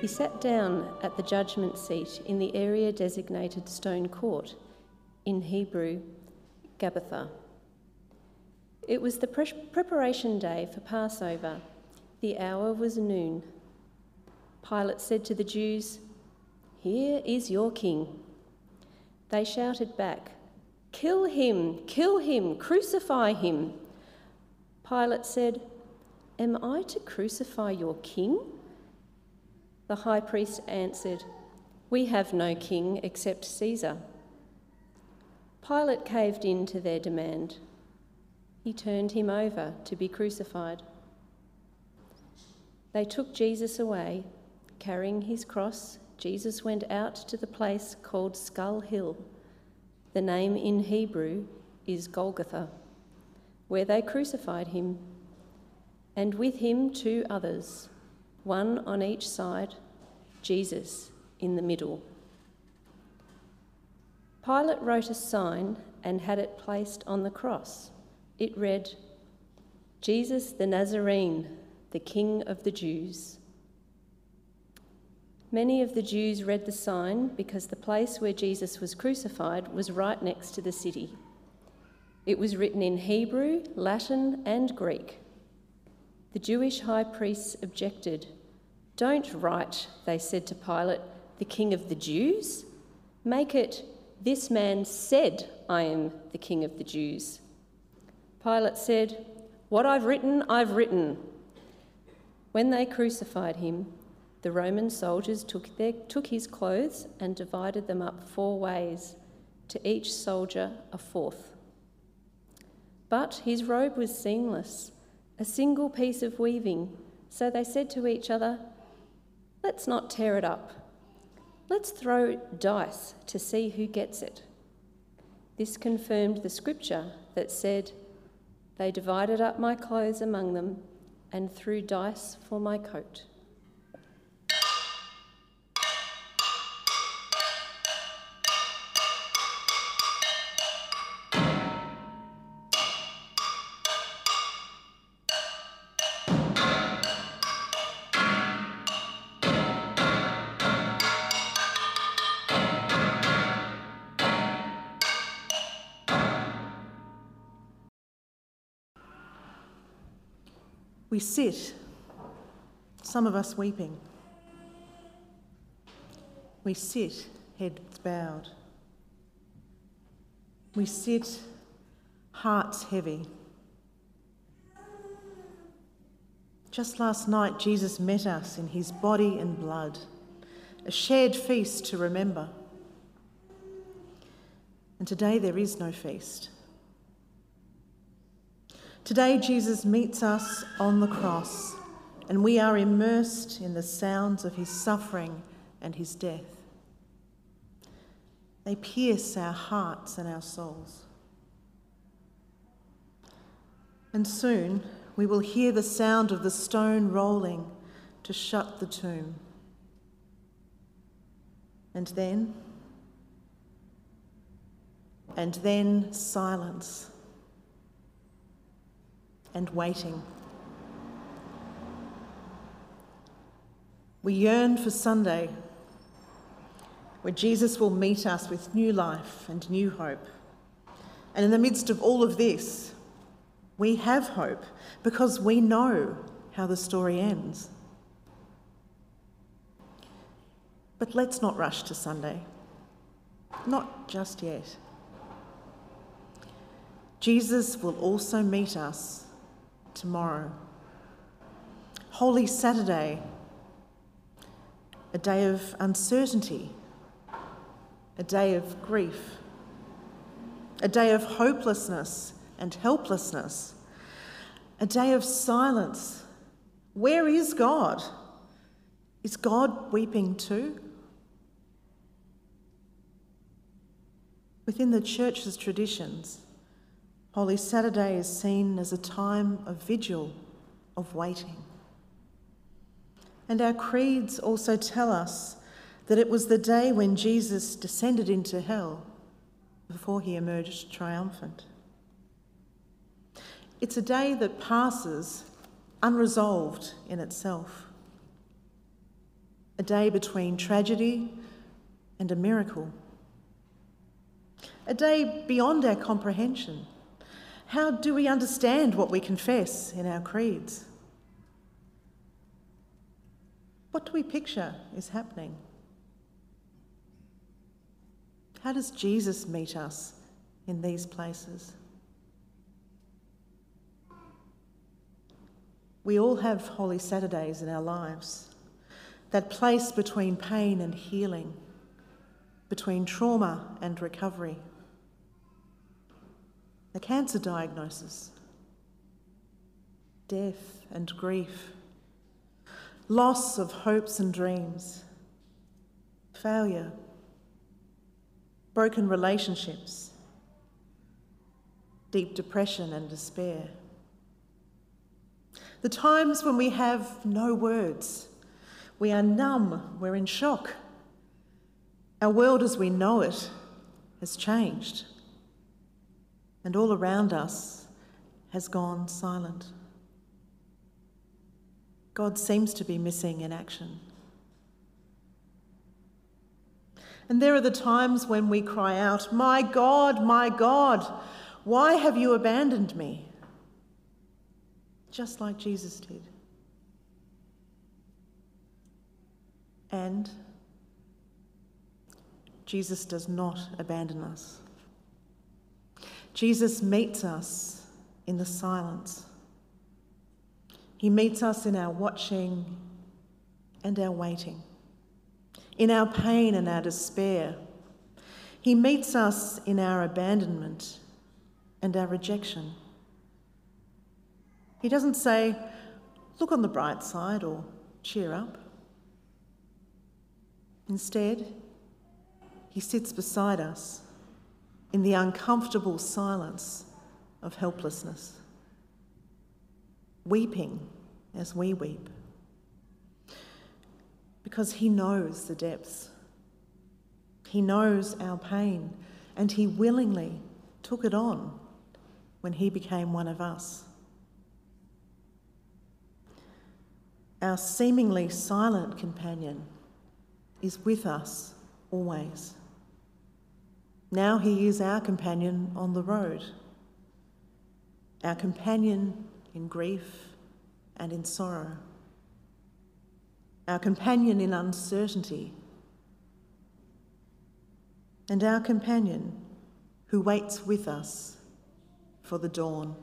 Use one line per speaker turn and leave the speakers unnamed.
he sat down at the judgment seat in the area designated Stone Court, in Hebrew, Gabbatha. It was the pre- preparation day for Passover. The hour was noon. Pilate said to the Jews, Here is your king. They shouted back, Kill him, kill him, crucify him. Pilate said, Am I to crucify your king? The high priest answered, We have no king except Caesar. Pilate caved in to their demand. He turned him over to be crucified. They took Jesus away. Carrying his cross, Jesus went out to the place called Skull Hill. The name in Hebrew is Golgotha, where they crucified him, and with him two others one on each side, Jesus in the middle. Pilate wrote a sign and had it placed on the cross. It read, Jesus the Nazarene, the King of the Jews. Many of the Jews read the sign because the place where Jesus was crucified was right next to the city. It was written in Hebrew, Latin, and Greek. The Jewish high priests objected don't write, they said to Pilate, the king of the Jews. Make it, this man said, I am the king of the Jews. Pilate said, What I've written, I've written. When they crucified him, the Roman soldiers took, their, took his clothes and divided them up four ways, to each soldier a fourth. But his robe was seamless, a single piece of weaving. So they said to each other, Let's not tear it up. Let's throw dice to see who gets it. This confirmed the scripture that said, They divided up my clothes among them and threw dice for my coat.
We sit, some of us weeping. We sit, heads bowed. We sit, hearts heavy. Just last night, Jesus met us in his body and blood, a shared feast to remember. And today there is no feast. Today, Jesus meets us on the cross, and we are immersed in the sounds of his suffering and his death. They pierce our hearts and our souls. And soon we will hear the sound of the stone rolling to shut the tomb. And then, and then silence and waiting. We yearn for Sunday, where Jesus will meet us with new life and new hope. And in the midst of all of this, we have hope because we know how the story ends. But let's not rush to Sunday. Not just yet. Jesus will also meet us tomorrow. Holy Saturday, a day of uncertainty, a day of grief, a day of hopelessness and helplessness, a day of silence. Where is God? Is God weeping too? Within the church's traditions, Holy Saturday is seen as a time of vigil, of waiting. And our creeds also tell us that it was the day when Jesus descended into hell before he emerged triumphant. It's a day that passes unresolved in itself, a day between tragedy and a miracle, a day beyond our comprehension. How do we understand what we confess in our creeds? What do we picture is happening? How does Jesus meet us in these places? We all have Holy Saturdays in our lives, that place between pain and healing, between trauma and recovery. The cancer diagnosis, death and grief, loss of hopes and dreams, failure, broken relationships, deep depression and despair. The times when we have no words, we are numb, we're in shock. Our world as we know it has changed, and all around us has gone silent. God seems to be missing in action. And there are the times when we cry out, My God, my God, why have you abandoned me? just like Jesus did. And Jesus does not abandon us. Jesus meets us in the silence. He meets us in our watching and our waiting, in our pain and our despair. He meets us in our abandonment and our rejection. He doesn't say, look on the bright side or cheer up. Instead, he sits beside us in the uncomfortable silence of helplessness, weeping as we weep, because he knows the depths. He knows our pain, and he willingly took it on when he became one of us. Our seemingly silent companion is with us always. Now he is our companion on the road, our companion in grief and in sorrow, our companion in uncertainty, and our companion who waits with us for the dawn.